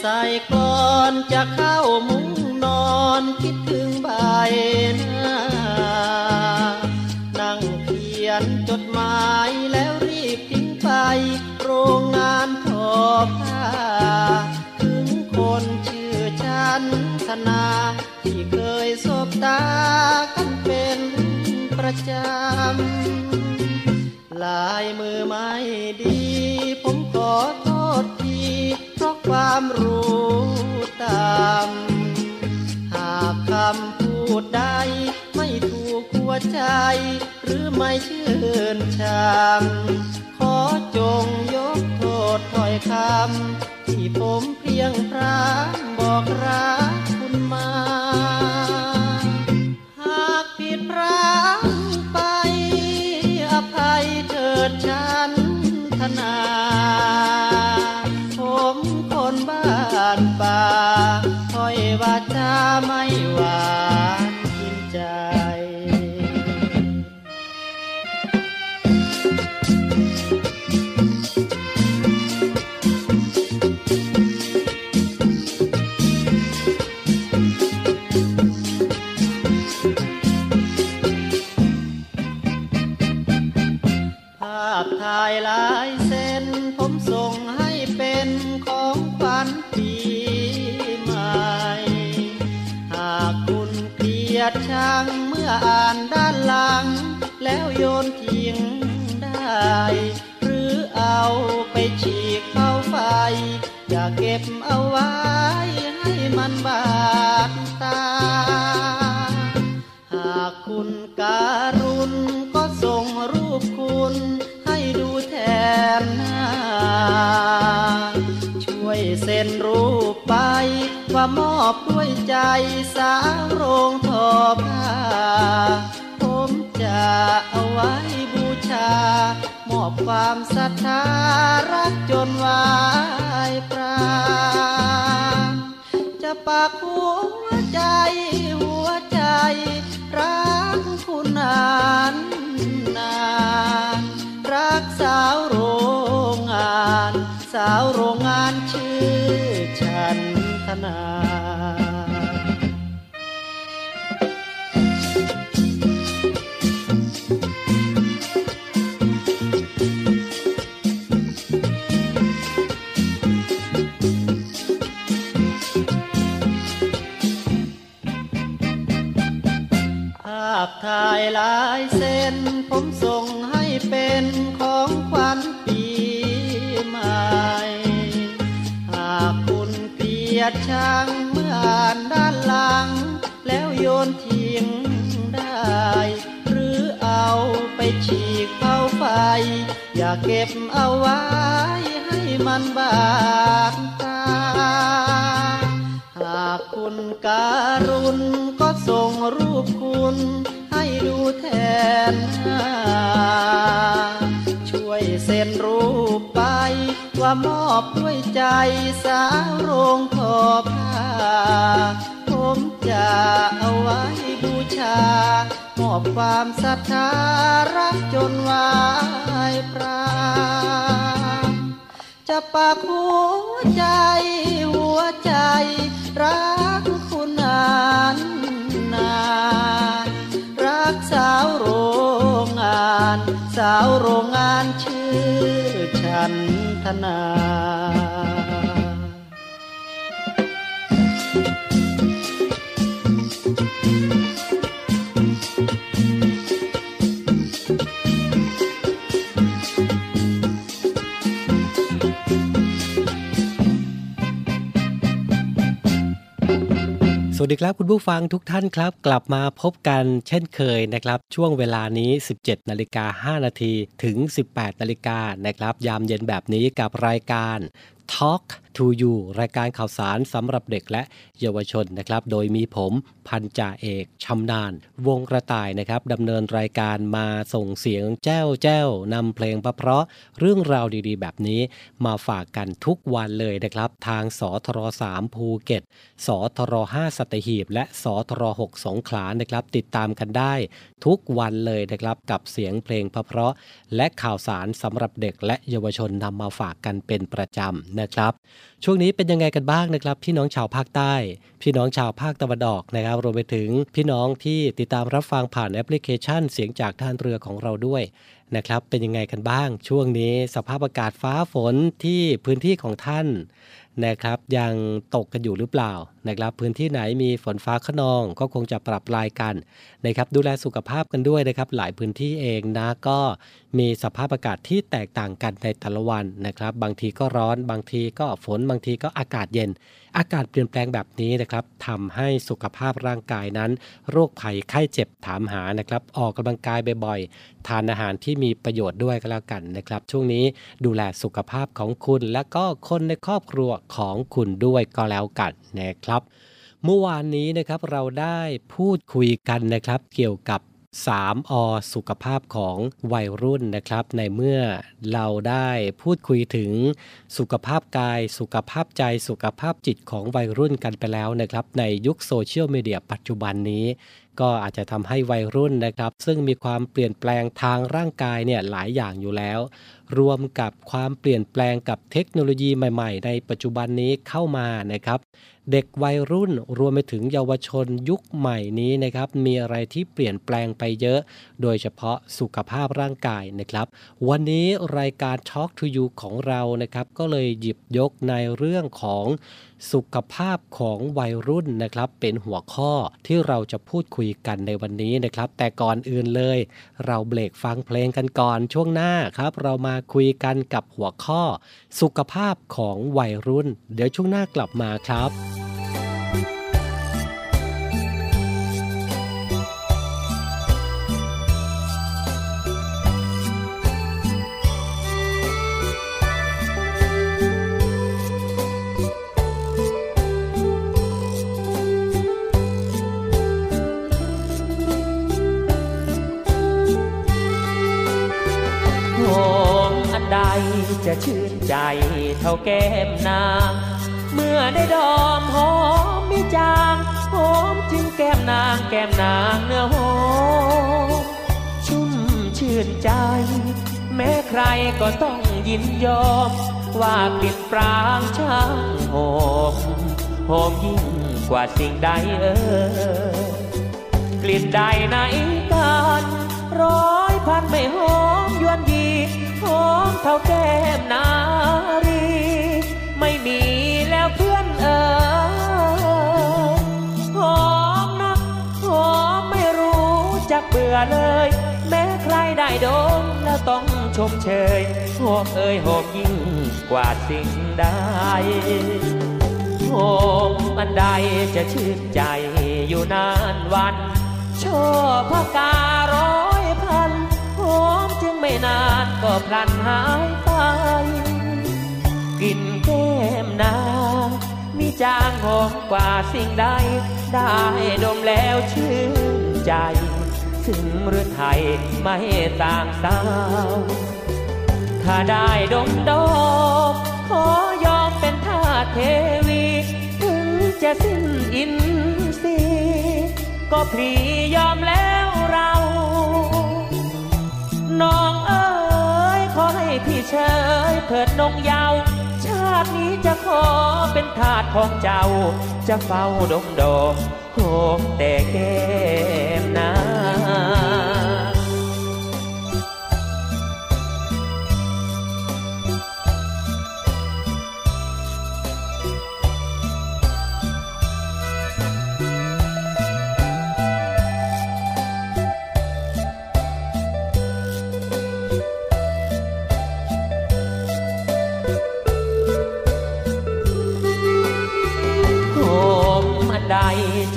ใส่ก่อนจะเข้ามุ้งนอนคิดถึงใบหน้า นั่งเขียนจดหมายแล้วรีบทิ้งไป โรงงานทอผ้า ถึงคนชื่อฉันธนา ที่เคยสบตากันเป็นประจำลายมือไม่ดี ผมขอโทษ ราะความรู้ตาม หากคำพูดใดไม่ถูกหัวใจ หรือไม่ชื่นชมขอจงยกโทษถอยคำที่ผมเพียงพรำบอกรักคุณมา หากผิดพลาดไป อภัยเถิดฉันธนาานป่าถอยวาจาไม่หวานกินใจภาพถ่ายลา อบด้วยใจสาวโรงทอผ้าผมจะเอาไว้บูชามอบความศรัทธารักจนวายปราจะปากหัวใจหัวใจรักคุณนานนานรักสาวโรงงาน สาวโรงงานชื่อฉันธนา พถ่ายลายเส้น ผมส่งให้เป็นของขวัญปีใหม่ หากคุณเกลียดชังเมื่ออ่านด้านหลัง แล้วโยนทิ้งได้ หรือเอาไปฉีกเผาไฟ อย่าเก็บเอาไว้ให้มันบาดากคุณการุณก็ส่งรูปคุณ ให้ดูแทน ช่วยเซ็นรูปไป ว่ามอบด้วยใจสาวโรงทอผ้า ผมจะเอาไว้บูชา มอบความศรัทธารักจนวายปราจะปากหัวใจหัวใจ รักคุณนานนานรักสาวโรงงาน สาวโรงงานชื่อฉันธนา สวัสดีครับ คุณผู้ฟังทุกท่านครับ กลับมาพบกันเช่นเคยนะครับ ช่วงเวลานี้ 17 นาฬิกา 5 นาทีถึง 18 นาฬิกานะครับ ยามเย็นแบบนี้กับรายการ Talk to You รายการข่าวสารสำหรับเด็กและเยาวชนนะครับ โดยมีผมพันจ่าเอกชำนาญวงกระต่ายนะครับดำเนินรายการมาส่งเสียงแจ้วแจ้วนำเพลงปะเพราะเรื่องราวดีๆ แบบนี้มาฝากกันทุกวันเลยนะครับ ทางสทร3ภูเก็ตสทร5สัตหีบ และสทร6สงขลานะครับ ติดตามกันได้ทุกวันเลยนะครับ กับเสียงเพลงเพราะๆและข่าวสารสำหรับเด็กและเยาวชนนำมาฝากกันเป็นประจำนะครับ ช่วงนี้เป็นยังไงกันบ้างนะครับ พี่น้องชาวภาคใต้ พี่น้องชาวภาคตะวันออกนะครับ รวมไปถึงพี่น้องที่ติดตามรับฟังผ่านแอปพลิเคชัน เสียงจากท่านเรือของเราด้วยนะครับเป็นยังไงกันบ้าง ช่วงนี้สภาพอากาศฟ้าฝนที่พื้นที่ของท่านนะครับ ยังตกกันอยู่หรือเปล่านะครับพื้นที่ไหนมีฝนฟ้าขนองก็คงจะปรับลายกันนะครับดูแลสุขภาพกันด้วยนะครับหลายพื้นที่เองนะก็มีสภาพอากาศที่แตกต่างกันในแต่ละวันนะครับ บางทีก็ร้อน บางทีก็ฝนบางทีก็อากาศเย็น อากาศเปลี่ยนแปลงแบบนี้นะครับทำให้สุขภาพร่างกายนั้น โรคภัยไข้เจ็บถามหานะครับ ออกกำลังกายบ่อยๆ ทานอาหารที่มีประโยชน์ด้วยก็แล้วกันนะครับ ช่วงนี้ดูแลสุขภาพของคุณและก็คนในครอบครัวของคุณด้วยก็แล้วกันนะครับเมื่อวานนี้นะครับเราได้พูดคุยกันนะครับ เกี่ยวกับ 3 อสุขภาพของวัยรุ่นนะครับ ในเมื่อเราได้พูดคุยถึงสุขภาพกาย สุขภาพใจ สุขภาพจิตของวัยรุ่นกันไปแล้วนะครับ ในยุคโซเชียลมีเดียปัจจุบันนี้ก็อาจจะทำให้วัยรุ่นนะครับ ซึ่งมีความเปลี่ยนแปลงทางร่างกายเนี่ยหลายอย่างอยู่แล้ว รวมกับความเปลี่ยนแปลงกับเทคโนโลยีใหม่ๆ ในปัจจุบันนี้เข้ามานะครับ เด็กวัยรุ่นรวมไปถึงเยาวชนยุคใหม่นี้นะครับ มีอะไรที่เปลี่ยนแปลงไปเยอะ โดยเฉพาะสุขภาพร่างกายนะครับ วันนี้รายการ Talk to You ของเรานะครับ ก็เลยหยิบยกในเรื่องของสุขภาพของวัยรุ่นนะครับ เป็นหัวข้อที่เราจะพูดคุยกันในวันนี้นะครับ แต่ก่อนอื่นเลย เราเบรกฟังเพลงกันก่อนช่วงหน้าครับ เรามาคุยกันกับหัวข้อ สุขภาพของวัยรุ่น เดี๋ยวช่วงหน้ากลับมาครับ จะชื่นใจเท่าแก้มนาง เมื่อได้ดอมหอมมีจางหอมจึงแก้มนางแก้มนางเนื้อหอมชุ่มชื่นใจ แม้ใครก็ต้องยินยอม ว่ากลิ่นปรางช่างหอมหอมยิ่งกว่าสิ่งใดเอ่ยกลิ่นใดในกันร้อยพันไม่หอมยวนยี หอมเท่าแก้มนารี ไม่มีแล้วเพื่อนเอ่ยหอมนักหอมไม่รู้จักเบื่อเลย แม้ใครได้ดมแล้วต้องชมเชยหอมเอ่ยหอมยิ่งกว่าสิ่งใดโอมอันใดจะชื่นใจอยู่นานวันชอบพการ้ ไม่นานก็พลันหายไปกินแก้มนางมีจางหอมกว่าสิ่งใด ได้ดมแล้วชื่นใจ ถึงหรือไทยไม่ต่างสาว ถ้าได้ดมดอมขอยอมเป็นทาเทวี ถึงจะสิ้นอินทรีย์ก็พลียอมแล้วเรา น้องเอ๋ยขอให้พี่เชยเถิดนงเยาว ชาตินี้จะขอเป็นทาสของเจ้า จะเฝ้าดมดมโหมแต่แก้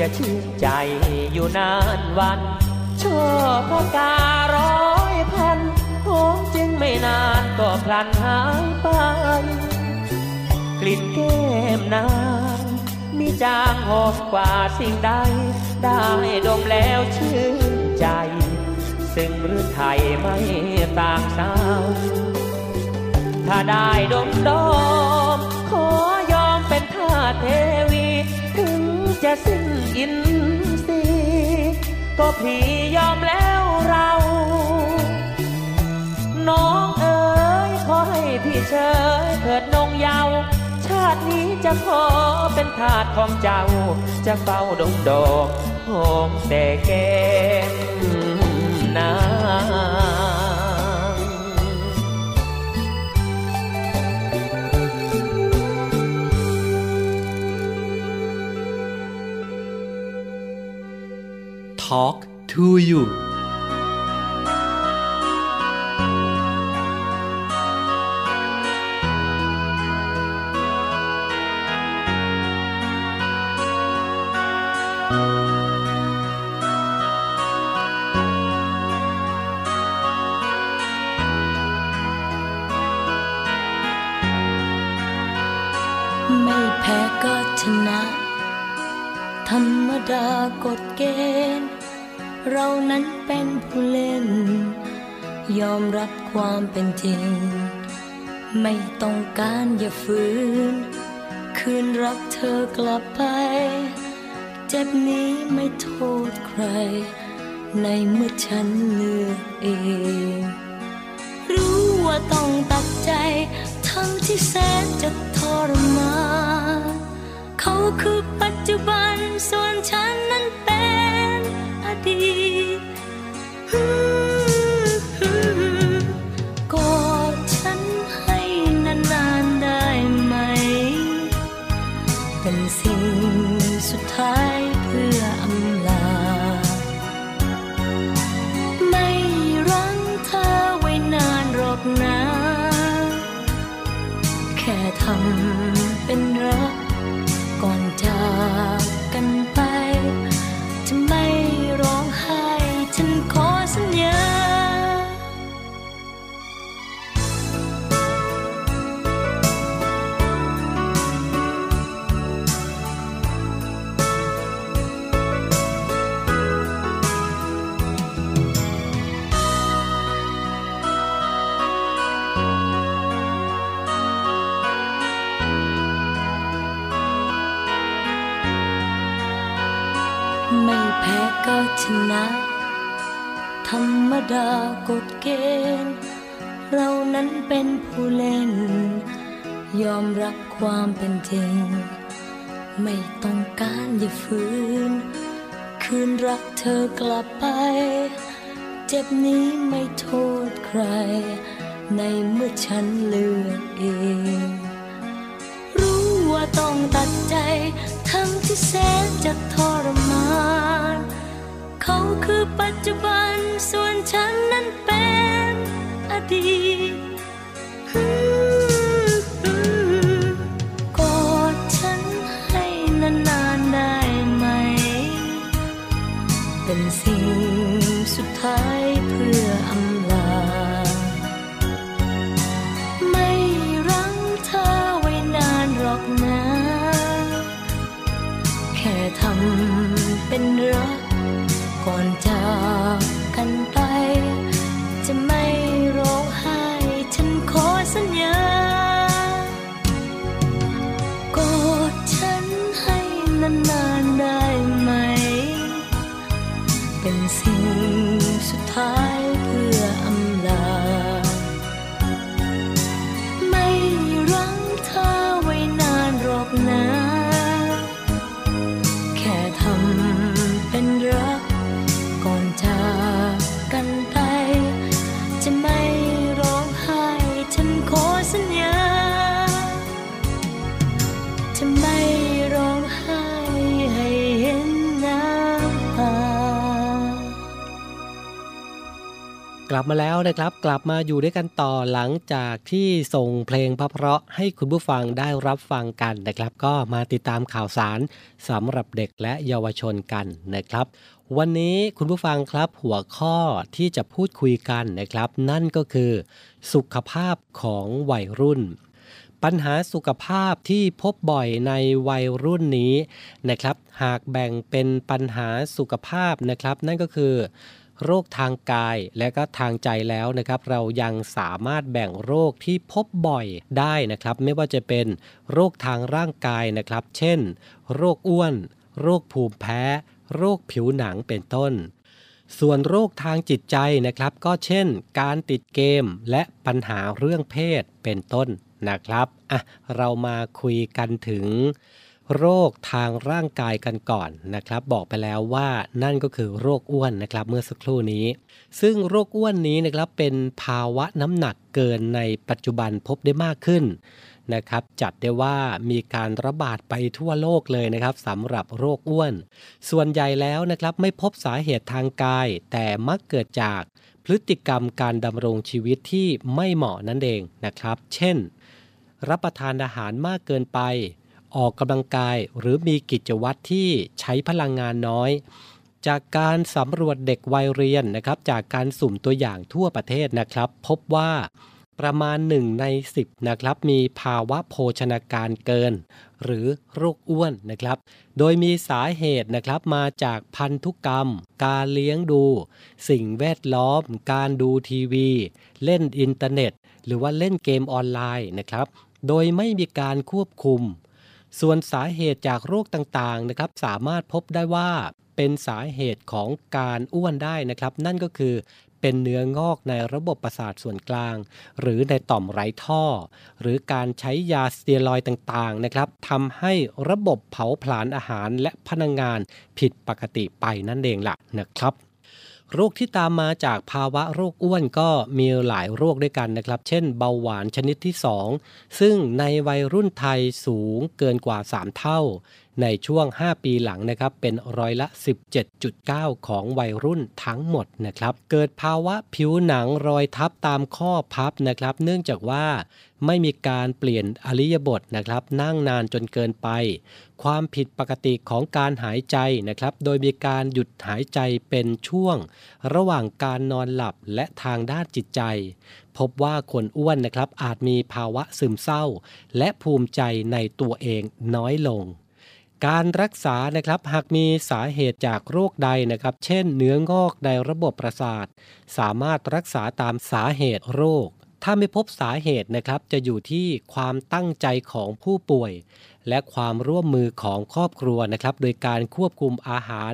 จะชื่นใจอยู่นานวันชอบพการ้อยพันหอมจึงไม่นานก็พลันหายไป กลิ่นแก้มนางมีจางหอมกว่าสิ่งใด ได้ดมแล้วชื่นใจ ซึ่งหรือไทยไม่ต่างสาว ถ้าได้ดมดอมขอยอมเป็นท่าเทว จะสิ้นอินทรีย์ก็พี่ยอมแล้วเรา น้องเอ๋ยขอให้พี่เชยเถิดนงเยาว ชาตินี้จะขอเป็นทาสของเจ้า จะเฝ้าดงดอกหอมแต่แก้มนา Talk to you ไม่แพ้ก็ชนะ ธรรมดากฎเกณฑ์ เรานั้นเป็นผู้เล่น ยอมรับความเป็นจริง ไม่ต้องการอย่าฝืน คืนรักเธอกลับไป เจ็บนี้ไม่โทษใคร ในเมื่อฉันเลือกเอง รู้ว่าต้องตัดใจทั้งที่แสนจะทรมานเขาคือปัจ อ ดากฎเกณฑ์ เรานั้นเป็นผู้เล่น ยอมรับความเป็นจริง ไม่ต้องการอย่าฝืน คืนรักเธอกลับไป เจ็บนี้ไม่โทษใคร ในเมื่อฉันเลือกเอง รู้ว่าต้องตัดใจ ทั้งที่แสนจะทรมาน เขาคือปัจจุบัน ส่วนฉันนั้นเป็นอดีตกอดฉันให้นานๆได้ไหม เป็นสิ่งสุดท้าย กลับมาแล้วนะครับ กลับมาอยู่ด้วยกันต่อหลังจากที่ส่งเพลงเพราะให้คุณผู้ฟังได้รับฟังกันนะครับ ก็มาติดตามข่าวสารสำหรับเด็กและเยาวชนกันนะครับ วันนี้คุณผู้ฟังครับหัวข้อที่จะพูดคุยกันนะครับ นั่นก็คือสุขภาพของวัยรุ่นปัญหาสุขภาพที่พบบ่อยในวัยรุ่นนี้นะครับ หากแบ่งเป็นปัญหาสุขภาพนะครับ นั่นก็คือ โรคทางกายและก็ทางใจแล้วนะครับ เรายังสามารถแบ่งโรคที่พบบ่อยได้นะครับ ไม่ว่าจะเป็นโรคทางร่างกายนะครับ เช่น โรคอ้วน โรคภูมิแพ้ โรคผิวหนังเป็นต้นส่วนโรคทางจิตใจนะครับ ก็เช่น การติดเกมและปัญหาเรื่องเพศเป็นต้นนะครับอะเรามาคุยกันถึง โรคทางร่างกายกันก่อนนะครับ บอกไปแล้วว่านั่นก็คือโรคอ้วนนะครับเมื่อสักครู่นี้ ซึ่งโรคอ้วนนี้นะครับเป็นภาวะน้ำหนักเกินในปัจจุบันพบได้มากขึ้นนะครับจัดได้ว่ามีการระบาดไปทั่วโลกเลยนะครับสำหรับโรคอ้วน ส่วนใหญ่แล้วนะครับไม่พบสาเหตุทางกาย แต่มักเกิดจากพฤติกรรมการดำรงชีวิตที่ไม่เหมาะนั่นเองนะครับ เช่น รับประทานอาหารมากเกินไป ออกกำลังกายหรือมีกิจวัตรที่ใช้พลังงานน้อย จากการสำรวจเด็กวัยเรียนนะครับ จากการสุ่มตัวอย่างทั่วประเทศนะครับ พบว่าประมาณ 1 ใน 10นะครับมีภาวะโภชนาการเกิน หรือโรคอ้วนนะครับ โดยมีสาเหตุนะครับมาจากพันธุกรรม การเลี้ยงดู สิ่งแวดล้อม การดูทีวี เล่นอินเทอร์เน็ต หรือว่าเล่นเกมออนไลน์นะครับ โดยไม่มีการควบคุม ส่วนสาเหตุจากโรคต่างๆนะครับสามารถพบได้ว่าเป็นสาเหตุของการอ้วนได้นะครับ นั่นก็คือเป็นเนื้องอกในระบบประสาทส่วนกลาง หรือในต่อมไร้ท่อ หรือการใช้ยาสเตียรอยต่างๆนะครับทำให้ระบบเผาผลาญอาหารและพลังงานผิดปกติไปนั่นเองล่ะนะครับ โรคที่ตามมาจากภาวะโรคอ้วนก็มีหลายโรคด้วยกันนะครับ เช่นเบาหวานชนิดที่ 2 ซึ่งในวัยรุ่นไทยสูงเกินกว่า 3 เท่า ในช่วง 5 ปีหลังนะครับเป็นร้อยละ 17.9 ของวัยรุ่นทั้งหมดนะครับ เกิดภาวะผิวหนังรอยทับตามข้อพับนะครับ เนื่องจากว่า ไม่มีการเปลี่ยนอริยบทนะครับ นั่งนานจนเกินไป ความผิดปกติของการหายใจนะครับ โดยมีการหยุดหายใจเป็นช่วง ระหว่างการนอนหลับและทางด้านจิตใจ พบว่าคนอ้วนนะครับอาจมีภาวะซึมเศร้า และภูมิใจในตัวเองน้อยลงการรักษานะครับหากมีสาเหตุจากโรคใดนะครับ เช่นเนื้องอกในระบบประสาท สามารถรักษาตามสาเหตุโรค ถ้าไม่พบสาเหตุนะครับจะอยู่ที่ความตั้งใจของผู้ป่วย และความร่วมมือของครอบครัวนะครับ โดยการควบคุมอาหาร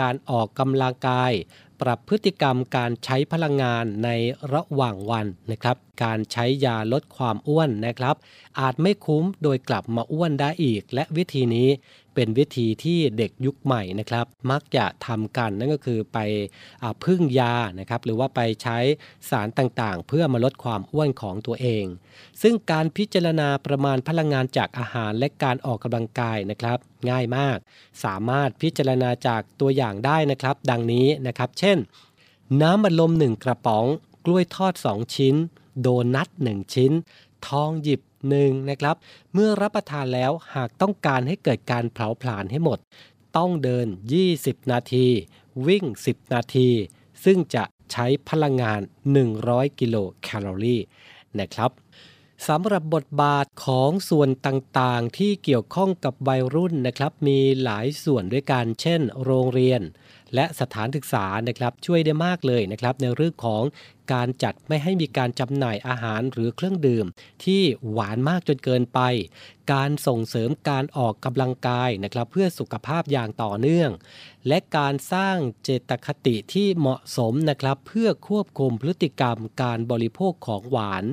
การออกกำลังกาย ปรับพฤติกรรมการใช้พลังงานในระหว่างวันนะครับ การใช้ยาลดความอ้วนนะครับ อาจไม่คุ้มโดยกลับมาอ้วนได้อีก และวิธีนี้ เป็นวิธีที่เด็กยุคใหม่นะครับมักจะทำกันนั่นก็คือไปอพึ่งยานะครับหรือว่าไปใช้สารต่างๆ เพื่อมาลดความอ้วนของตัวเอง ซึ่งการพิจารณาประมาณพลังงานจากอาหารและการออกกำลังกายนะครับง่ายมาก สามารถพิจารณาจากตัวอย่างได้นะครับ ดังนี้นะครับ เช่น น้ำบัดลม 1 กระป๋อง กล้วยทอด 2 ชิ้น โดนัท 1 ชิ้น ทองหยิบหนึ่งนะครับ เมื่อรับประทานแล้วหากต้องการให้เกิดการเผาผลาญให้หมด ต้องเดิน 20 นาที วิ่ง 10 นาที ซึ่งจะใช้พลังงาน 100 กิโลแคลอรี่นะครับสำหรับบทบาทของส่วนต่างๆ ที่เกี่ยวข้องกับวัยรุ่นนะครับ มีหลายส่วนด้วยกัน เช่น โรงเรียน และสถานศึกษานะครับช่วยได้มากเลยนะครับในเรื่องของการจัดไม่ให้มีการจำหน่ายอาหารหรือเครื่องดื่ม ที่หวานมากจนเกินไป การส่งเสริมการออกกำลังกายนะครับเพื่อสุขภาพอย่างต่อเนื่อง และการสร้างเจตคติที่เหมาะสมนะครับเพื่อควบคุมพฤติกรรมการบริโภคของหวาน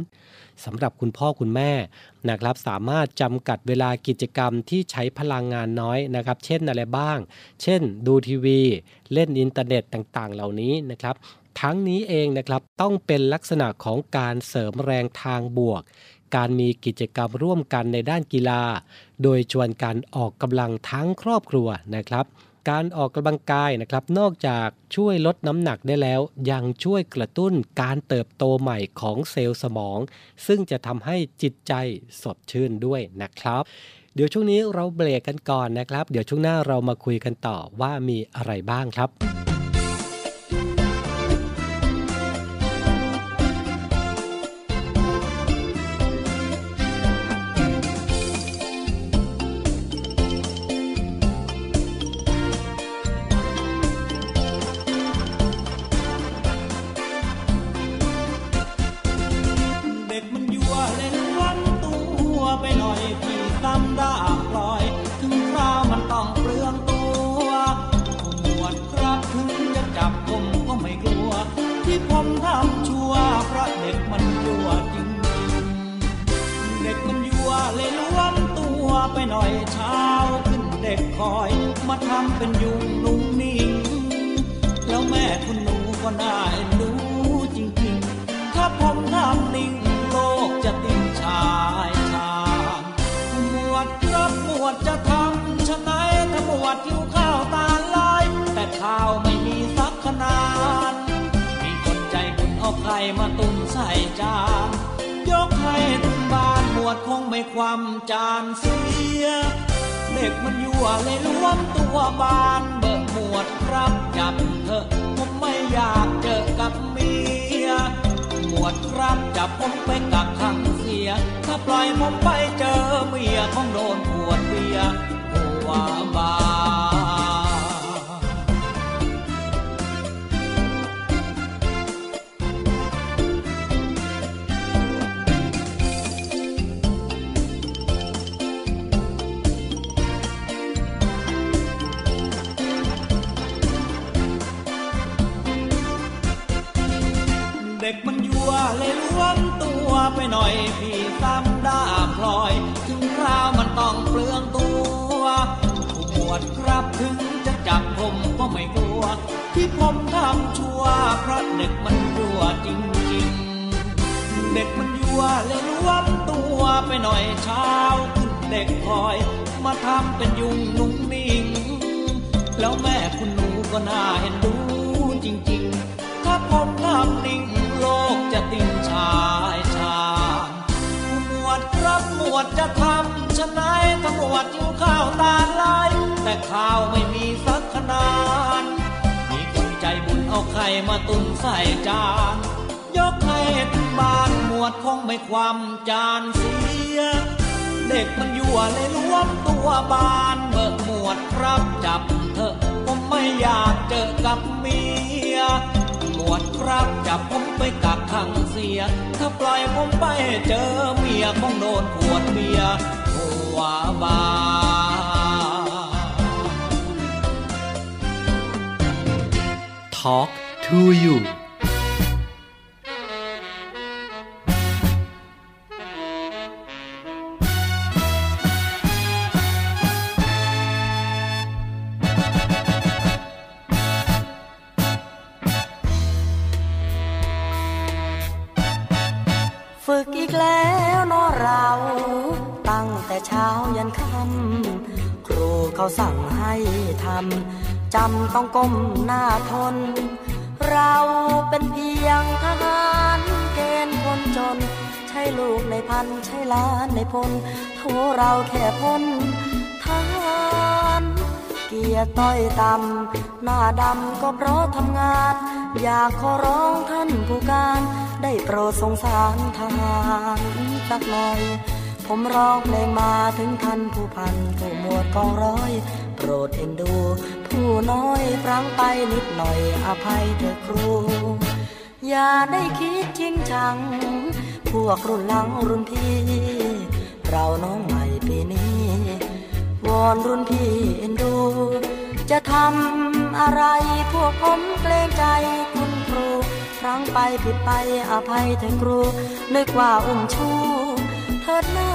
สำหรับคุณพ่อคุณแม่นะครับ สามารถจำกัดเวลากิจกรรมที่ใช้พลังงานน้อยนะครับ เช่นอะไรบ้าง เช่น ดูทีวี เล่นอินเทอร์เน็ตต่างๆ เหล่านี้นะครับทั้งนี้เองนะครับต้องเป็นลักษณะของการเสริมแรงทางบวก การมีกิจกรรมร่วมกันในด้านกีฬา โดยชวนกันออกกำลังทั้งครอบครัวนะครับ การออกกำลังกายนะครับ นอกจากช่วยลดน้ำหนักได้แล้ว ยังช่วยกระตุ้นการเติบโตใหม่ของเซลล์สมอง ซึ่งจะทำให้จิตใจสดชื่นด้วยนะครับ เดี๋ยวช่วงนี้เราเบรกกันก่อนนะครับ เดี๋ยวช่วงหน้าเรามาคุยกันต่อว่ามีอะไรบ้างครับ พี่ซ้ำด้าพลอย ถึงคราวมันต้องเปลืองตัวผู้หมวดครับถึงจะจับผมก็ไม่กลัว ที่ผมทำชั่วเพราะเด็กมันยั่วจริงๆ เด็กมันยั่วเลยล้วนตัวไปหน่อยเช้าขึ้นเด็กคอย มาทำเป็นยุงนุ่งนิ่ง แล้วแม่คุณหนูก็น่าเห็นดูจริงๆ ถ้าผมทำนิ่งโลกจะติงชา วดจะทำชะไหนถ้าหมวดอยู่ข้าวตาลาย แต่ข้าวไม่มีสักขนาดมีคนใจบุญเอาไข่มาตุนใส่จาน ยกให้ถึงบ้านหมวดคงไม่ความจานเสีย เด็กมันยั่วเลยล้วมตัวบานเบิกหมวดครับจับเถอะผมไม่อยากเจอกับเมีย วดครับจับผมไปกักขังเสีย ถ้าปล่อยผมไปเจอเมียคงโดนขวดเบียร์หัวบา Talk to you เขาสั่งให้ทำจำต้องก้มหน้าทน เราเป็นเพียงทหารเกณฑ์คนจน ใช่ลูกในพันใช่ล้านในพลโทเราแค่พ้นทหารเกียรต้อยต่ำหน้าดำก็เพราะทำงาน อยากขอร้องท่านผู้การ ได้โปรดสงสารทหารสักหน่อย ผมร้องเพลงมาถึงท่านผู้พันผู้หมวดกองร้อย โปรดเอ็นดู ผู้น้อยพรังไปนิดหน่อยอภัยเถอะครู อย่าได้คิดจริงจัง พวกรุ่นหลังรุ่นพี่ เราน้องใหม่ปีนี้ วอนรุ่นพี่เอ็นดู จะทำอะไรพวกผมเกรงใจคุณครู ครั้งไปผิดไปอภัยเถอะครู นึกว่าอุ้มชูเถิดนา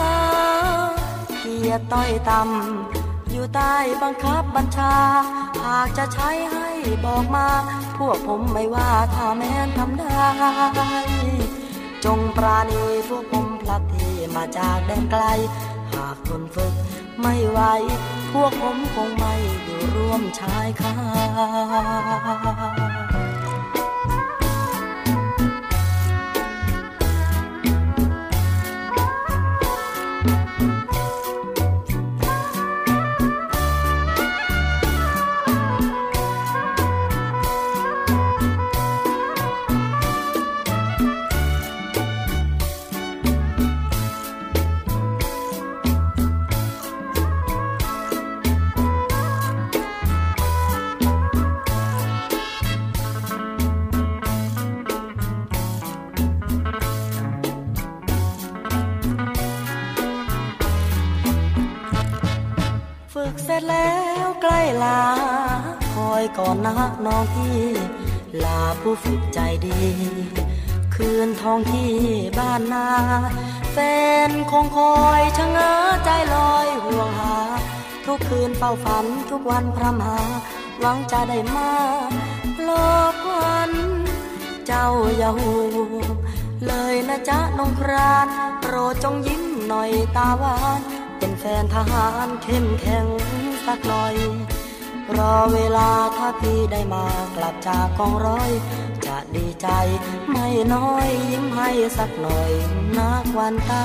เกียรต้อยต่ำอยู่ใต้บังคับบัญชา หากจะใช้ให้บอกมา พวกผมไม่ว่าถ้าแม้นทำได้ จงปราณีพวกผมพลัดที่มาจากแดนไกล หากทนฝึกไม่ไหวพวกผมคงไม่อยู่ร่วมชายคา แล้วใกล้ลา คอยก่อนนะน้องพี่ ลาผู้ฝึกใจดี คืนทองที่บ้านนา แฟนคงคอยชะเง้อใจลอยห่วงหา ทุกคืนเฝ้าฝันทุกวันพรำหา หวังจะได้มาโลกวันเจ้าอย่าหูเลยนะจ๊ะน้องครานโปรดจงยิ้มหน่อยตาหวาน เป็นแฟนทหารเข้มแข็ง สักหน่อย รอเวลาถ้าพี่ได้มากลับจากกองร้อย จะดีใจไม่น้อยยิ้มให้สักหน่อยนักวันตา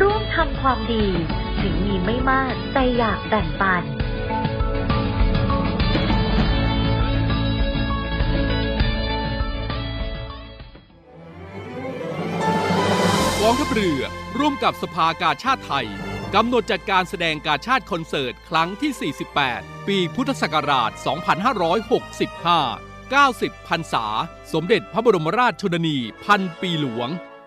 ร่วมทำความดี ถึงมีไม่มากแต่อยากแบ่งปัน กองทัพเรือร่วมกับสภากาชาติไทยกำหนดจัดการแสดงการชาติคอนเสิร์ต ครั้งที่ 48 ปีพุทธศักราช 2565 90 พรรษา สมเด็จพระบรมราชชนนี พันปีหลวง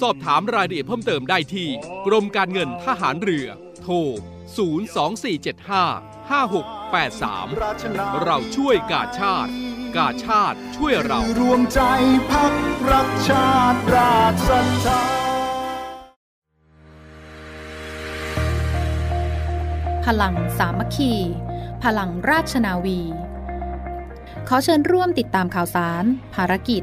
สอบถามรายละเอียดเพิ่มเติมได้ที่ กรมการเงินทหารเรือ โทร 02475 5683 เราช่วยกาชาติ กาชาติช่วยเรา รวมใจพักรักชาติราชศรัทธาพลังสามัคคี พลังราชนาวี ขอเชิญร่วมติดตามข่าวสาร ภารกิจ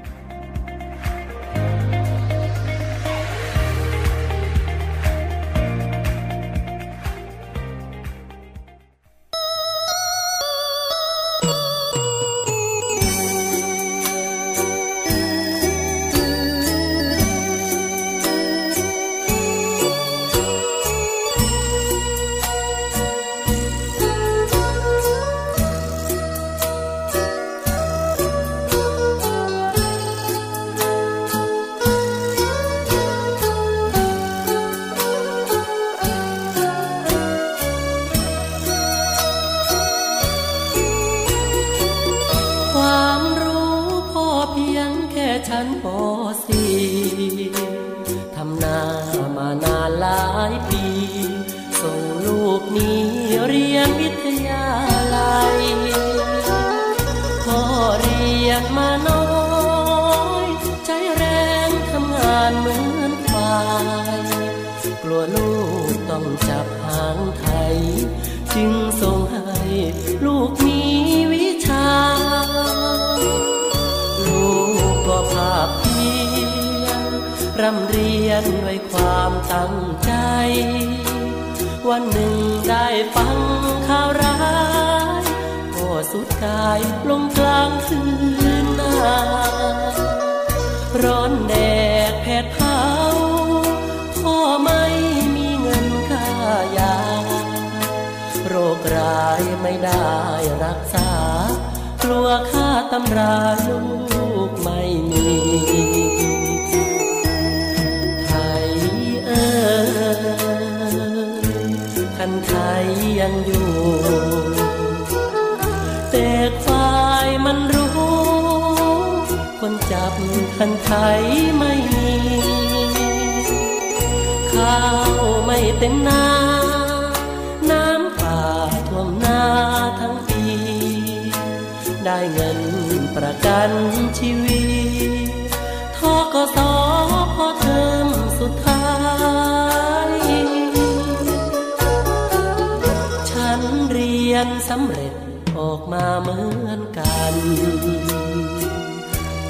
สำเร็จออกมาเหมือนกัน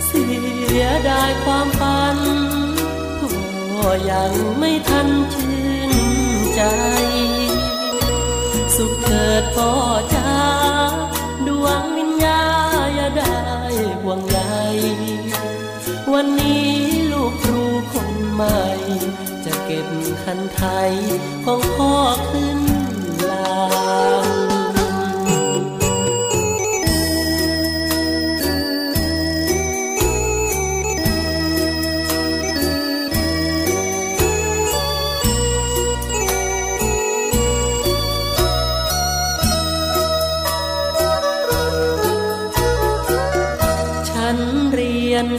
เสียดายความฝันพ่อยังไม่ทันชื่นใจ สุขเกิดพ่อจ้าดวงวิญญาอย่าได้ห่วงใยวันนี้ลูกครูคนใหม่ จะเก็บคันไทยของพ่อขึ้นลา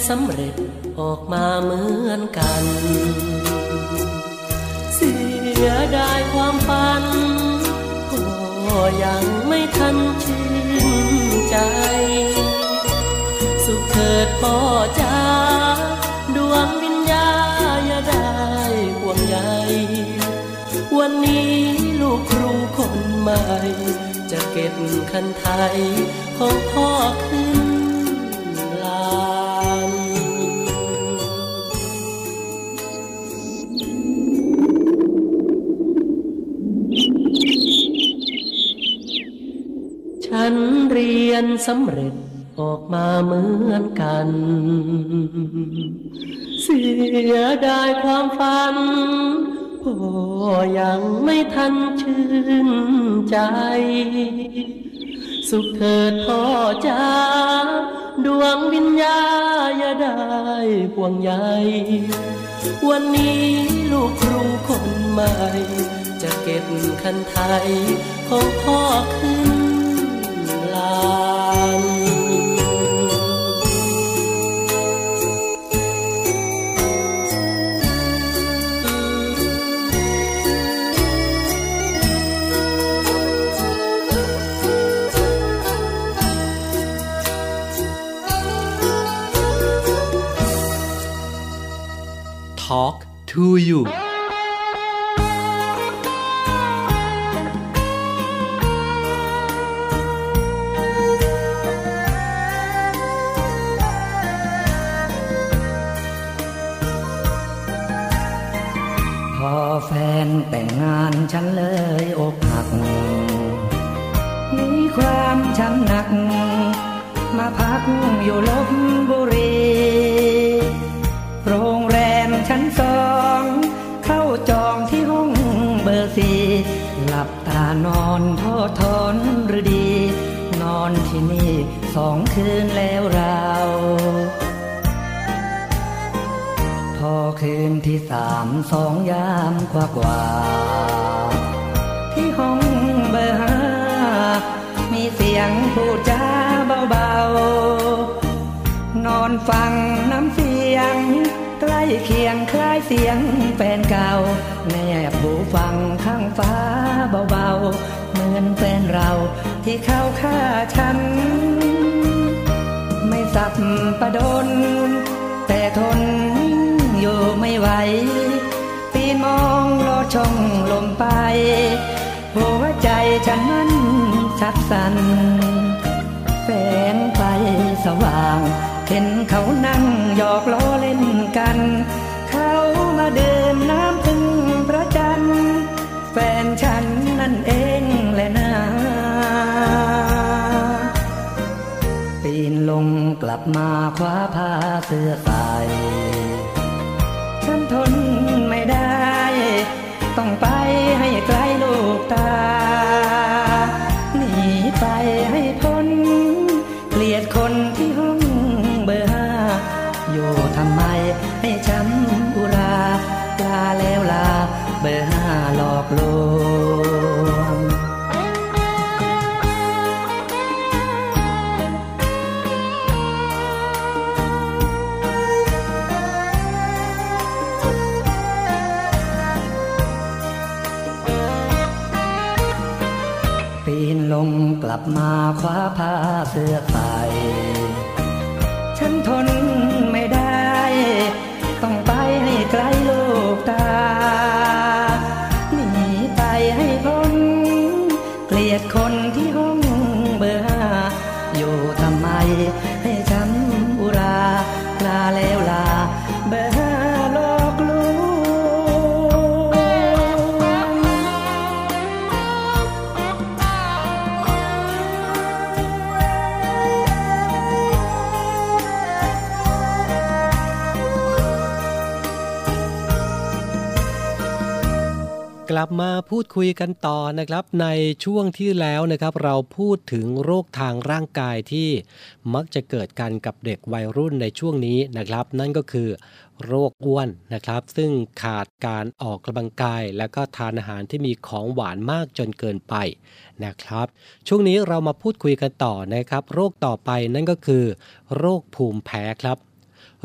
สำเร็จออกมาเหมือนกัน เสียดายความฝันก็ยังไม่ทันชื่นใจ สุขเถิดพ่อจ้าดวงวิญญาอย่าได้ห่วงใยวันนี้ลูกครูคนใหม่ จะเก็บคันไทยของพ่อขึ้น ยนสำเร็จออกมาเหมือนกัน เสียดายความฝันพ่อยังไม่ทันชื่นใจ สุขเถิดพ่อจ้าดวงวิญญาอย่าได้ห่วงใยวันนี้ลูกครูคนใหม่ จะเก็บคันไทยของพ่อขึ้น to you ฆ่าฉัน ไม่สับประดน แต่ทนอยู่ไม่ไหว ปีนมองลอดช่องลมไป หัวใจฉันมันชักสันแสงไฟสว่าง เห็นเขานั่งหยอกล้อ พาผ้าเสื้อใส่ฉันทนไม่ได้ ต้องไป ผ้า ลับมาพูดคุยกันต่อนะครับในช่วงที่แล้วนะครับเราพูดถึงโรคทางร่างกายที่มักจะเกิดกันกับเด็กวัยรุ่นในช่วงนี้นะครับ นั่นก็คือโรคอ้วนนะครับ ซึ่งขาดการออกกำลังกาย และก็ทานอาหารที่มีของหวานมากจนเกินไปนะครับ ช่วงนี้เรามาพูดคุยกันต่อนะครับ โรคต่อไปนั่นก็คือ โรคภูมิแพ้ครับ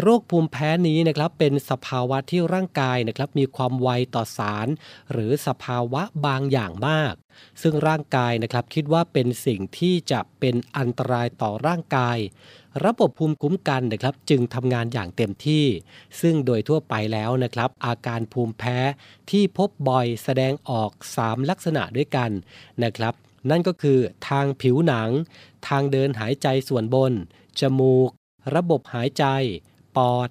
โรคภูมิแพ้นี้นะครับเป็นสภาวะที่ร่างกายนะครับมีความไวต่อสาร หรือสภาวะบางอย่างมาก ซึ่งร่างกายนะครับคิดว่าเป็นสิ่งที่จะเป็นอันตรายต่อร่างกาย ระบบภูมิคุ้มกันนะครับจึงทำงานอย่างเต็มที่ ซึ่งโดยทั่วไปแล้วนะครับ อาการภูมิแพ้ที่พบบ่อยแสดงออก 3 ลักษณะด้วยกันนะครับ นั่นก็คือทางผิวหนัง ทางเดินหายใจส่วนบน จมูก ระบบหายใจ ปอด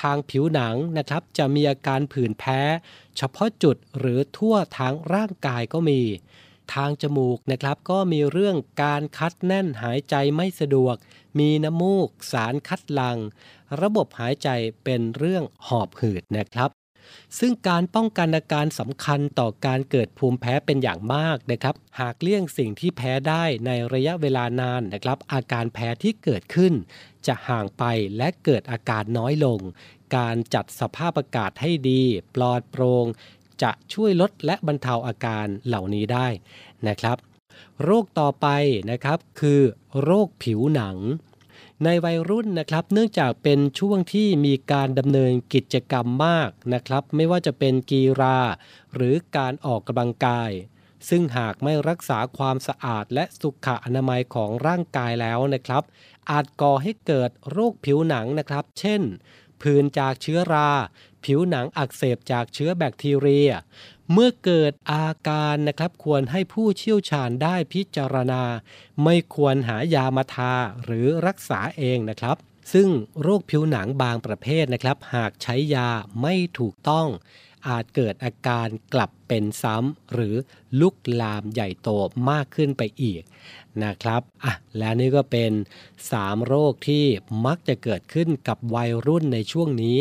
ทางผิวหนังนะครับ จะมีอาการผื่นแพ้ เฉพาะจุดหรือทั่วทั้งร่างกายก็มี ทางจมูกนะครับก็มีเรื่องการคัดแน่นหายใจไม่สะดวก มีน้ำมูก สารคัดลัง ระบบหายใจเป็นเรื่องหอบหืดนะครับ ซึ่งการป้องกันอาการสำคัญต่อการเกิดภูมิแพ้เป็นอย่างมากนะครับ หากเลี่ยงสิ่งที่แพ้ได้ในระยะเวลานานนะครับ อาการแพ้ที่เกิดขึ้น จะห่างไปและเกิดอาการน้อยลง การจัดสภาพอากาศให้ดี ปลอดโปร่งจะช่วยลดและบรรเทาอาการเหล่านี้ได้นะครับ โรคต่อไปนะครับคือ โรคผิวหนัง ในวัยรุ่นนะครับเนื่องจากเป็นช่วงที่มีการดำเนินกิจกรรมมากนะครับ ไม่ว่าจะเป็นกีฬาหรือการออกกำลังกาย ซึ่งหากไม่รักษาความสะอาดและสุขอนามัยของร่างกายแล้วนะครับ อาจก่อให้เกิดโรคผิวหนังนะครับ เช่น ผื่นจากเชื้อรา ผิวหนังอักเสบจากเชื้อแบคทีเรีย เมื่อเกิดอาการนะครับควรให้ผู้เชี่ยวชาญได้พิจารณา ไม่ควรหายามาทาหรือรักษาเองนะครับ ซึ่งโรคผิวหนังบางประเภทนะครับ หากใช้ยาไม่ถูกต้อง อาจเกิดอาการกลับเป็นซ้ำหรือลุกลามใหญ่โตมากขึ้นไปอีกนะครับอะและนี่ก็เป็น 3 โรคที่มักจะเกิดขึ้นกับวัยรุ่นในช่วงนี้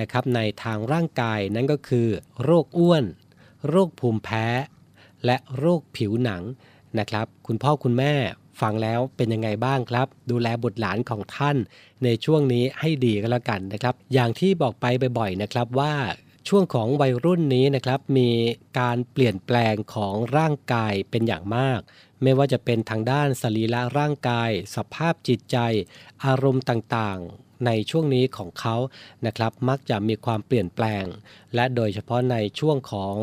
นะครับในทางร่างกายนั่นก็คือ โรคอ้วน โรคภูมิแพ้ และโรคผิวหนังนะครับ คุณพ่อคุณแม่ฟังแล้วเป็นยังไงบ้างครับ ดูแลบุตรหลานของท่านในช่วงนี้ให้ดีก็แล้วกันนะครับ อย่างที่บอกไปบ่อยๆนะครับว่าช่วงของวัยรุ่นนี้นะครับมีการเปลี่ยนแปลงของร่างกายเป็นอย่างมาก ไม่ว่าจะเป็นทางด้านสรีระร่างกาย สภาพจิตใจ อารมณ์ต่าง ในช่วงนี้ของเขานะครับมักจะมีความเปลี่ยนแปลง และโดยเฉพาะในช่วงของ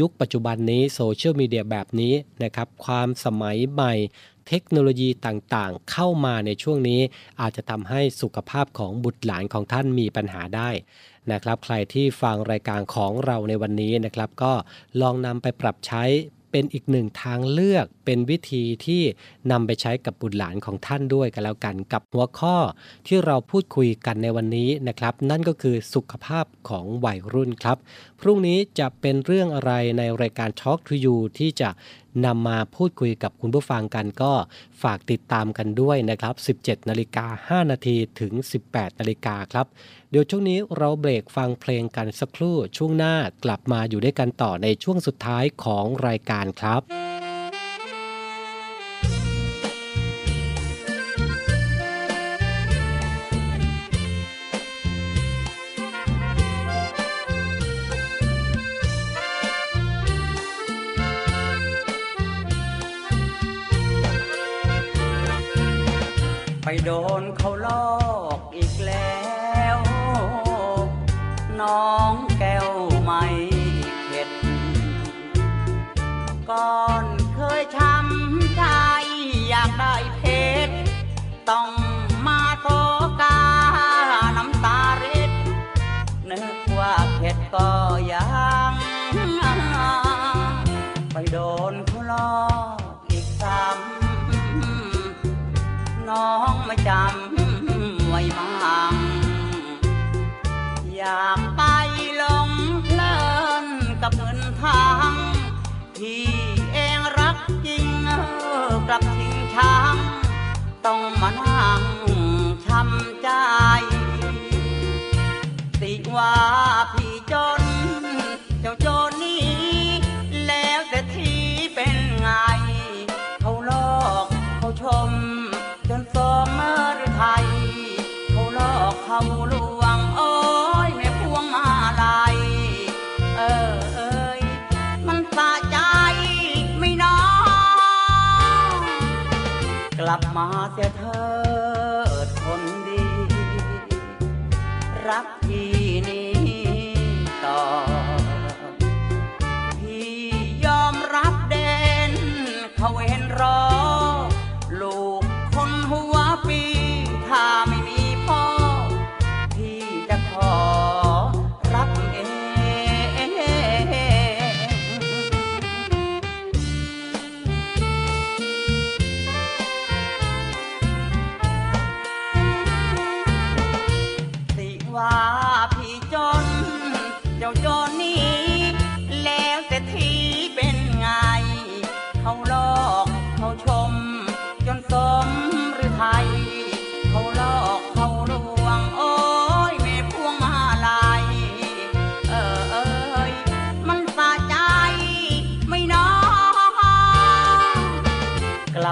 ยุคปัจจุบันนี้โซเชียลมีเดียแบบนี้นะครับความสมัยใหม่เทคโนโลยีต่างๆ เข้ามาในช่วงนี้อาจจะทำให้สุขภาพของบุตรหลานของท่านมีปัญหาได้นะครับ ใครที่ฟังรายการของเราในวันนี้นะครับ ก็ลองนำไปปรับใช้เป็นอีกหนึ่งทางเลือก เป็นวิธีที่นำไปใช้กับบุตรหลานของท่านด้วยกันแล้วกันกับหัวข้อที่เราพูดคุยกันในวันนี้นะครับ นั่นก็คือสุขภาพของวัยรุ่นครับ พรุ่งนี้จะเป็นเรื่องอะไรในรายการ Talk to You ที่จะนำมาพูดคุยกับคุณผู้ฟังกันก็ฝากติดตามกันด้วยนะครับ 17 นาฬิกา 5 นาทีถึง 18 นาฬิกาครับ เดี๋ยวช่วงนี้เราเบรกฟังเพลงกันสักครู่ ช่วงหน้ากลับมาอยู่ด้วยกันต่อในช่วงสุดท้ายของรายการครับ โดนเขาลอกอีกแล้ว น้องแก้วไม่เข็ดก้อน ต้องมานั่งช้ำใจ ติว่า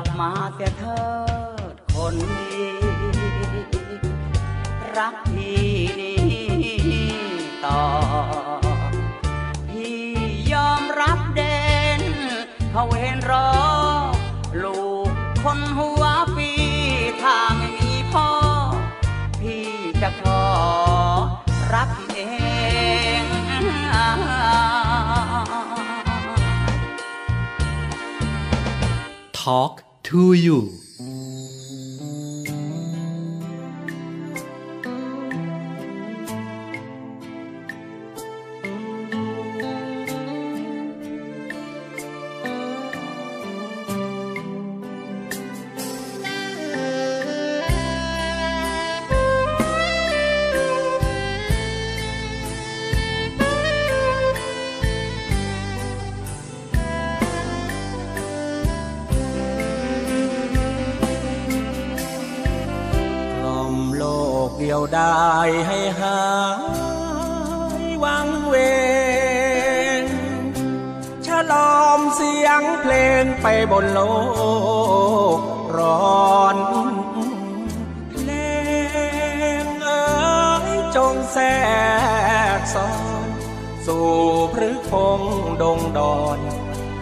ลับมาเสียเถิดคนดี รักพี่นี้ต่อ พี่ยอมรับเด่นเขาเห็นรอ ลูกคนหัวปีถ้าไม่มีพ่อ พี่จะขอรับเอง Talk to you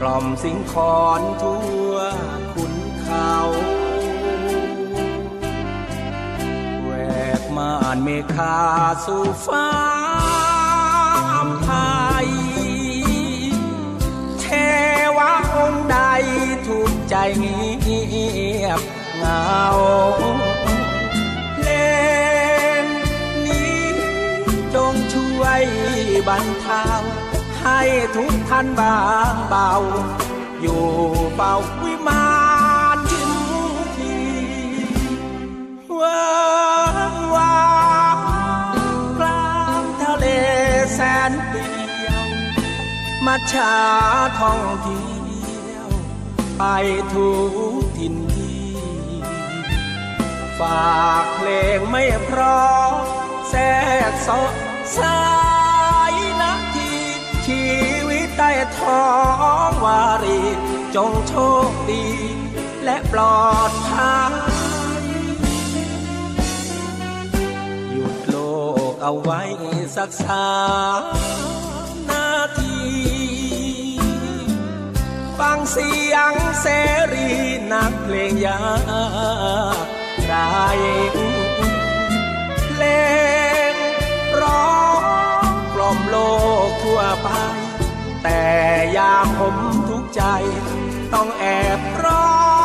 ล่อมสิงคอนทั่วขุนเขาแหวกม่านเมฆาสู่ฟ้าไทยเทวะองค์ใดถูกใจเงียบเงาเพลงนี้จงช่วยบรรเทา ให้ทุกท่านบางเบา อยู่เบาวิมานทิมทีว้างว้างกลางทะเลแสนเดียวมาชาท่องเที่ยว ไปทุกทินที่ ฝากเพลงไม่เพราะแทรกซอ ท้องวารีจงโชคดี และปลอดภัยหยุดโลกเอาไว้สักสามนาที ฟังเสียงเสรีนักเพลงยากไรเพลงร้องกล่อมโลก แต่ยามผมทุกใจ ต้องแอบร้อง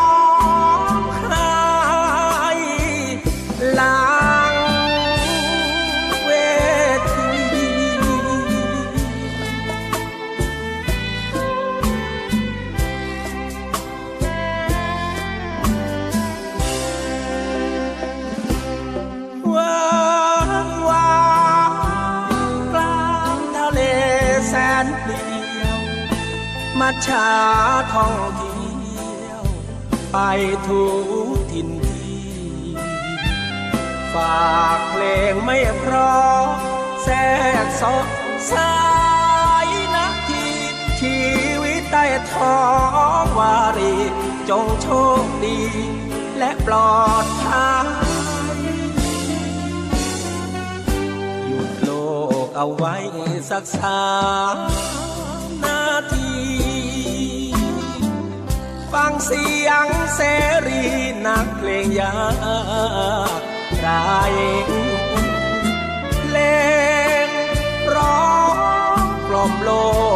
ชาท่องเที่ยว ไปทุกทินที่ ฝากเพลงไม่เพราะแทรกซอสายนาทีชีวิตใต้ท้องวารี จงโชคดี และปลอดภัยหยุดโลกเอาไว้สักสาม ฟังเสียงเสรีนักเพลงยากไรเพลงร้องกล่อมโล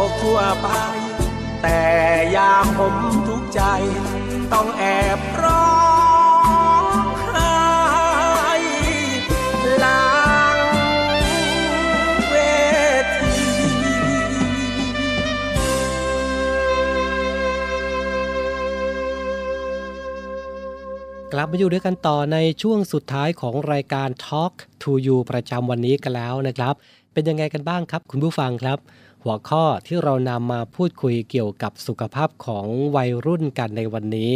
กทั่วไป แต่ยามผมทุกใจ ต้องแอบร้อง ลับมาอยู่ด้วยกันต่อในช่วงสุดท้ายของรายการ Talk to You ประจำวันนี้กันแล้วนะครับ เป็นยังไงกันบ้างครับ คุณผู้ฟังครับ หัวข้อที่เรานำมาพูดคุยเกี่ยวกับสุขภาพของวัยรุ่นกันในวันนี้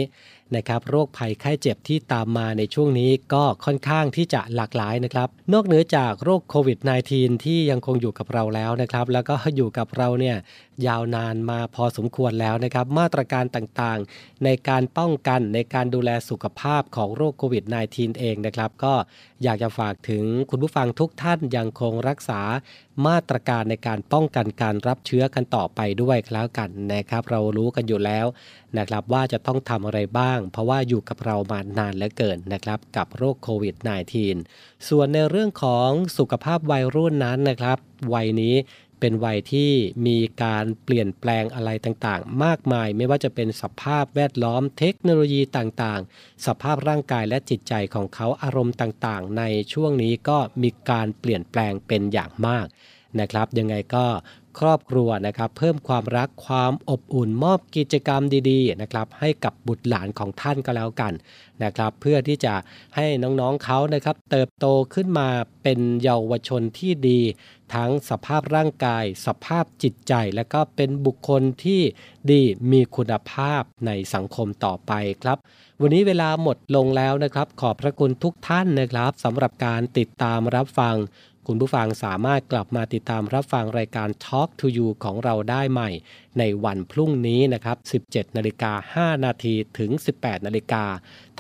นะครับโรคภัยไข้เจ็บที่ตามมาในช่วงนี้ก็ค่อนข้างที่จะหลากหลายนะครับ นอกเหนือจากโรคโควิด -19 ที่ยังคงอยู่กับเราแล้วนะครับ แล้วก็อยู่กับเราเนี่ย ยาวนานมาพอสมควรแล้วนะครับ มาตรการต่างๆ ในการป้องกันในการดูแลสุขภาพของโรคโควิด -19 เองนะครับ ก็อยากจะฝากถึงคุณผู้ฟังทุกท่านยังคงรักษามาตรการในการป้องกันการรับเชื้อกันต่อไปด้วยแล้วกันนะครับ เรารู้กันอยู่แล้วนะครับว่าจะต้องทำอะไรบ้าง เพราะว่าอยู่กับเรามานานเหลือเกินนะครับ กับโรคโควิด -19 ส่วนในเรื่องของสุขภาพวัยรุ่นนั้นนะครับ วัยนี้ เป็นวัยที่มีการเปลี่ยนแปลงอะไรต่างๆ มากมาย ไม่ว่าจะเป็นสภาพแวดล้อมเทคโนโลยีต่างๆ สภาพร่างกายและจิตใจของเขาอารมณ์ต่างๆ ในช่วงนี้ก็มีการเปลี่ยนแปลงเป็นอย่างมากนะครับ ยังไงก็ ครอบครัวนะครับเพิ่มความรักความอบอุ่นมอบกิจกรรมดีๆนะครับให้กับบุตรหลานของท่านก็แล้วกันนะครับเพื่อที่จะให้น้องๆเขานะครับเติบโตขึ้นมาเป็นเยาวชนที่ดี ทั้งสภาพร่างกาย สภาพจิตใจ และก็เป็นบุคคลที่ดีมีคุณภาพในสังคมต่อไปครับ วันนี้เวลาหมดลงแล้วนะครับ ขอบพระคุณทุกท่านนะครับสำหรับการติดตามรับฟัง คุณผู้ฟังสามารถกลับมาติดตามรับฟังรายการ Talk to You ของเราได้ใหม่ ในวันพรุ่งนี้นะครับ 17นาฬิกา5นาทีถึง 18นาฬิกา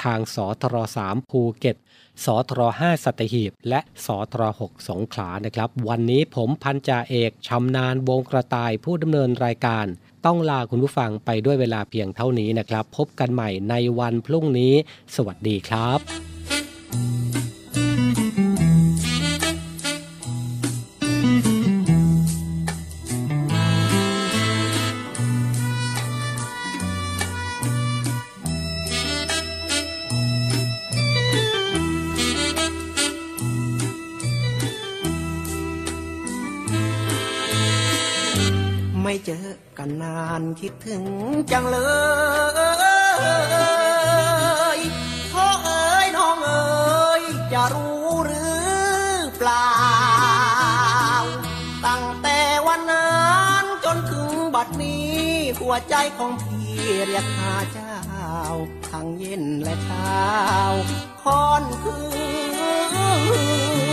ทางสทร3ภูเก็ตสทร5สัตหีบ และสทร6สงขลานะครับ วันนี้ผมพันจ่าเอกชำนาญวงกระต่ายผู้ดำเนินรายการ ต้องลาคุณผู้ฟังไปด้วยเวลาเพียงเท่านี้นะครับ พบกันใหม่ในวันพรุ่งนี้ สวัสดีครับ ไม่เจอกันนานคิดถึงจังเลยพ่อเอ๋ยน้องเอ๋ยจะรู้หรือเปล่า ตั้งแต่วันนั้นจนถึงบัดนี้ หัวใจของพี่เรียกหาเจ้า ทั้งเย็นและเช้าค่อนคืน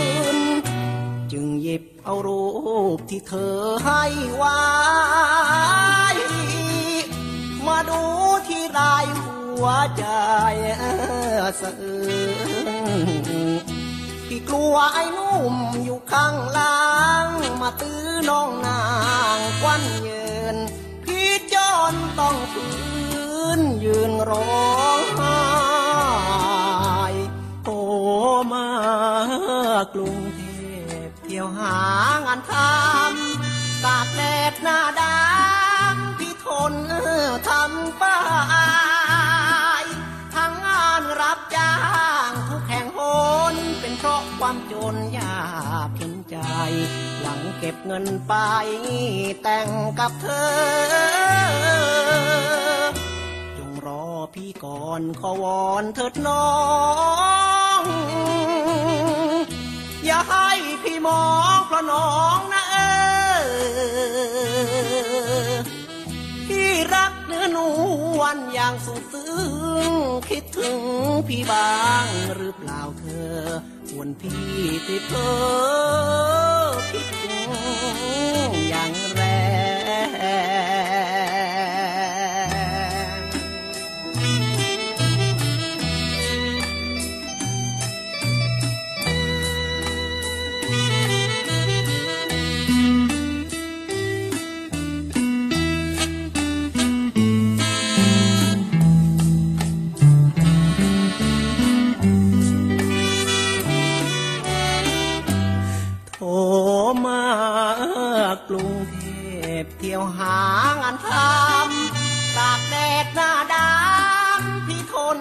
จึงหยิบเอารูปที่เธอให้ไว้ มาดูที่รายหัวใจสะอื้นที่กลัวไอ้นุ่มอยู่ข้างล่าง มาตื้อน้องนางควันเยิน พี่จอนต้องฝืนยืนร้องไห้โอ้มากรุงเทพ ที่ยวหางานทำตากแดดหน้าดำพี่ทนทำป้ายทั้งงานรับจ้างทุกแห่งหนเป็นเพราะความจนยากเห็นใจ หลังเก็บเงินไปแต่งกับเธอ จงรอพี่ก่อนขอวอนเถิดน้อง มองเพราะน้องนะเออพี่รักเนื้อนวลอย่างสุดซึ้งคิดถึงพี่บ้างหรือเปล่าเธอวนพี่ติดเพ้อคิดถึงองางานทำตากแดดหน้าดำพี่ทน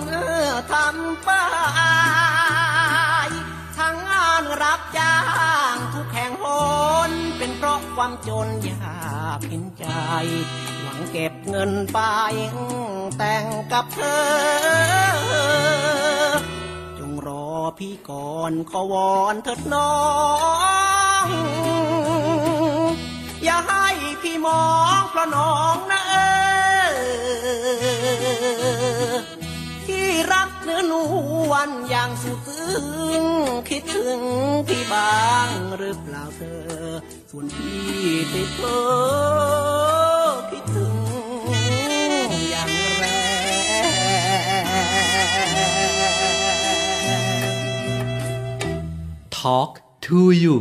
ทำป้ายทั้งงานรับจ้างทุกแห่งหนเป็นเพราะความจนยากเห็นใจ หวังเก็บเงินไปแต่งกับเธอ จงรอพี่ก่อนขอวอนเถิดน้อง อย่า มองพราะน้องนะเออที่รักเนื้อนูวันอย่างสุดซึ้งคิดถึงพี่บ้างหรือเปล่าเธอ ส่วนพี่ติดเพ้อคิดถึงอย่างแรง Talk to you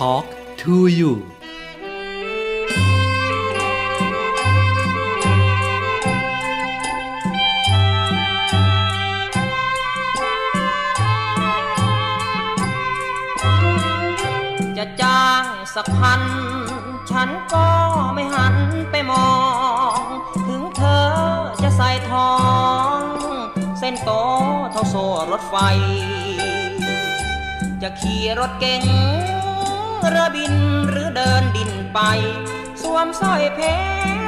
talk to you จะจ้างสักพัน ฉันก็ไม่หันไปมอง ถึงเธอจะใส่ทอง เส้นโตเท่าโซ่รถไฟ จะขี่รถเก๋ง รือบินหรือเดินดินไป สวมสร้อยเพ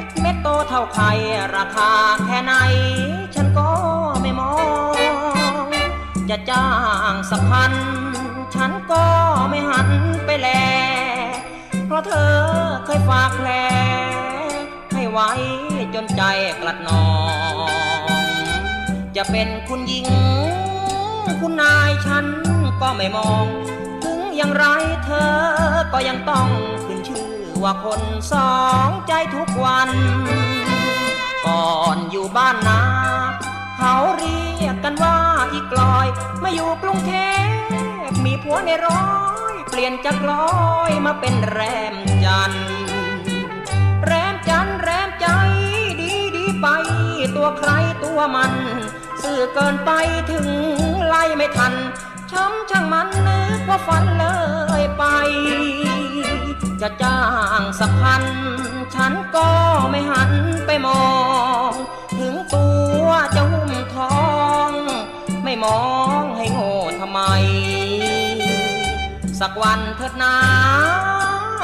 ชรเม็ดโตเท่าไข่ราคาแค่ไหน ฉันก็ไม่มอง จะจ้างสักพัน ฉันก็ไม่หันไปแล เพราะเธอเคยฝากแผลให้ไว้จนใจกลัดนอง จะเป็นคุณหญิง คุณนายฉันก็ไม่มองถึง อย่างไรเธอก็ยังต้องขึ้นชื่อว่าคนสองใจทุกวัน ก่อนอยู่บ้านนาเขาเรียกกันว่าอีกลอยมาอยู่กรุงเทพมีผัวในร้อยเปลี่ยนจากลอยมาเป็นแรมจันแรมจันแรมใจดีดีไป ตัวใครตัวมัน สื่อเกินไปถึงไล่ไม่ทัน ช้ำช่างมันนึกว่าฝันเลยไป จะจ้างสักพัน ฉันก็ไม่หันไปมอง ถึงตัวจะหุ้มทอง ไม่มองให้โง่ทำไม สักวันเถิดนา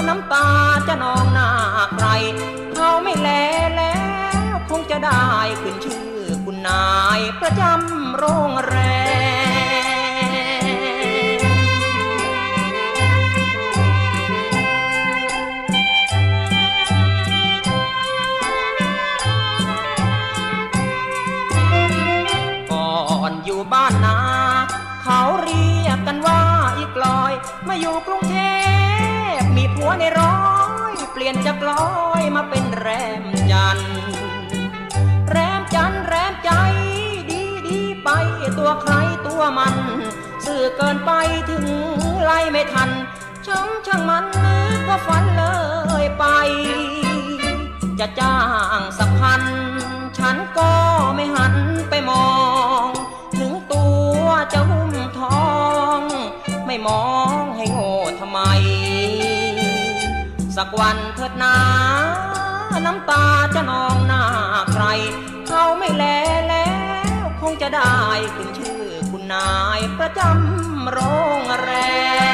น้ำตาจะนองหน้าใคร เขาไม่แลแล้วคงจะได้ขึ้นชื่อคุณนายประจำโรงแรม อยู่กรุงเทพมีผัวในร้อย เปลี่ยนจากลอยมาเป็นแรมจัน แรมจันแรมใจ ดีดีไปตัวใครตัวมัน สื่อเกินไปถึงไล่ไม่ทันช้ำช่างมันนึกว่าฝันเลยไป จะจ้างสักพัน ฉันก็ไม่หันไปมอง ถึงตัวจะหุ้มทอง ไม่มอง สักวันเถิดนาน้ำตาจะนองหน้าใคร เขาไม่แลแล้ว คงจะได้ขึ้นชื่อคุณนายประจำโรงแรม